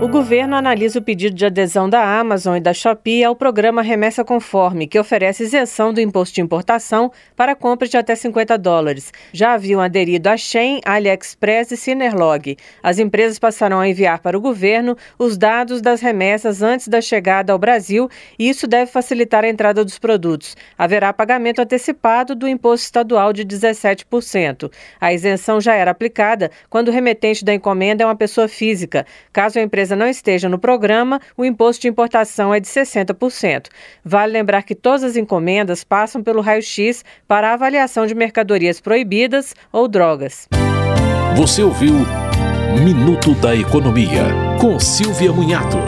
O governo analisa o pedido de adesão da Amazon e da Shopee ao programa Remessa Conforme, que oferece isenção do imposto de importação para compras de até 50 dólares. Já haviam aderido a Shein, AliExpress e Cinerlog. As empresas passarão a enviar para o governo os dados das remessas antes da chegada ao Brasil e isso deve facilitar a entrada dos produtos. Haverá pagamento antecipado do imposto estadual de 17%. A isenção já era aplicada quando o remetente da encomenda é uma pessoa física. Caso a empresa empresa não esteja no programa, o imposto de importação é de 60%. Vale lembrar que todas as encomendas passam pelo raio-x para avaliação de mercadorias proibidas ou drogas. Você ouviu Minuto da Economia, com Silvia Munhato.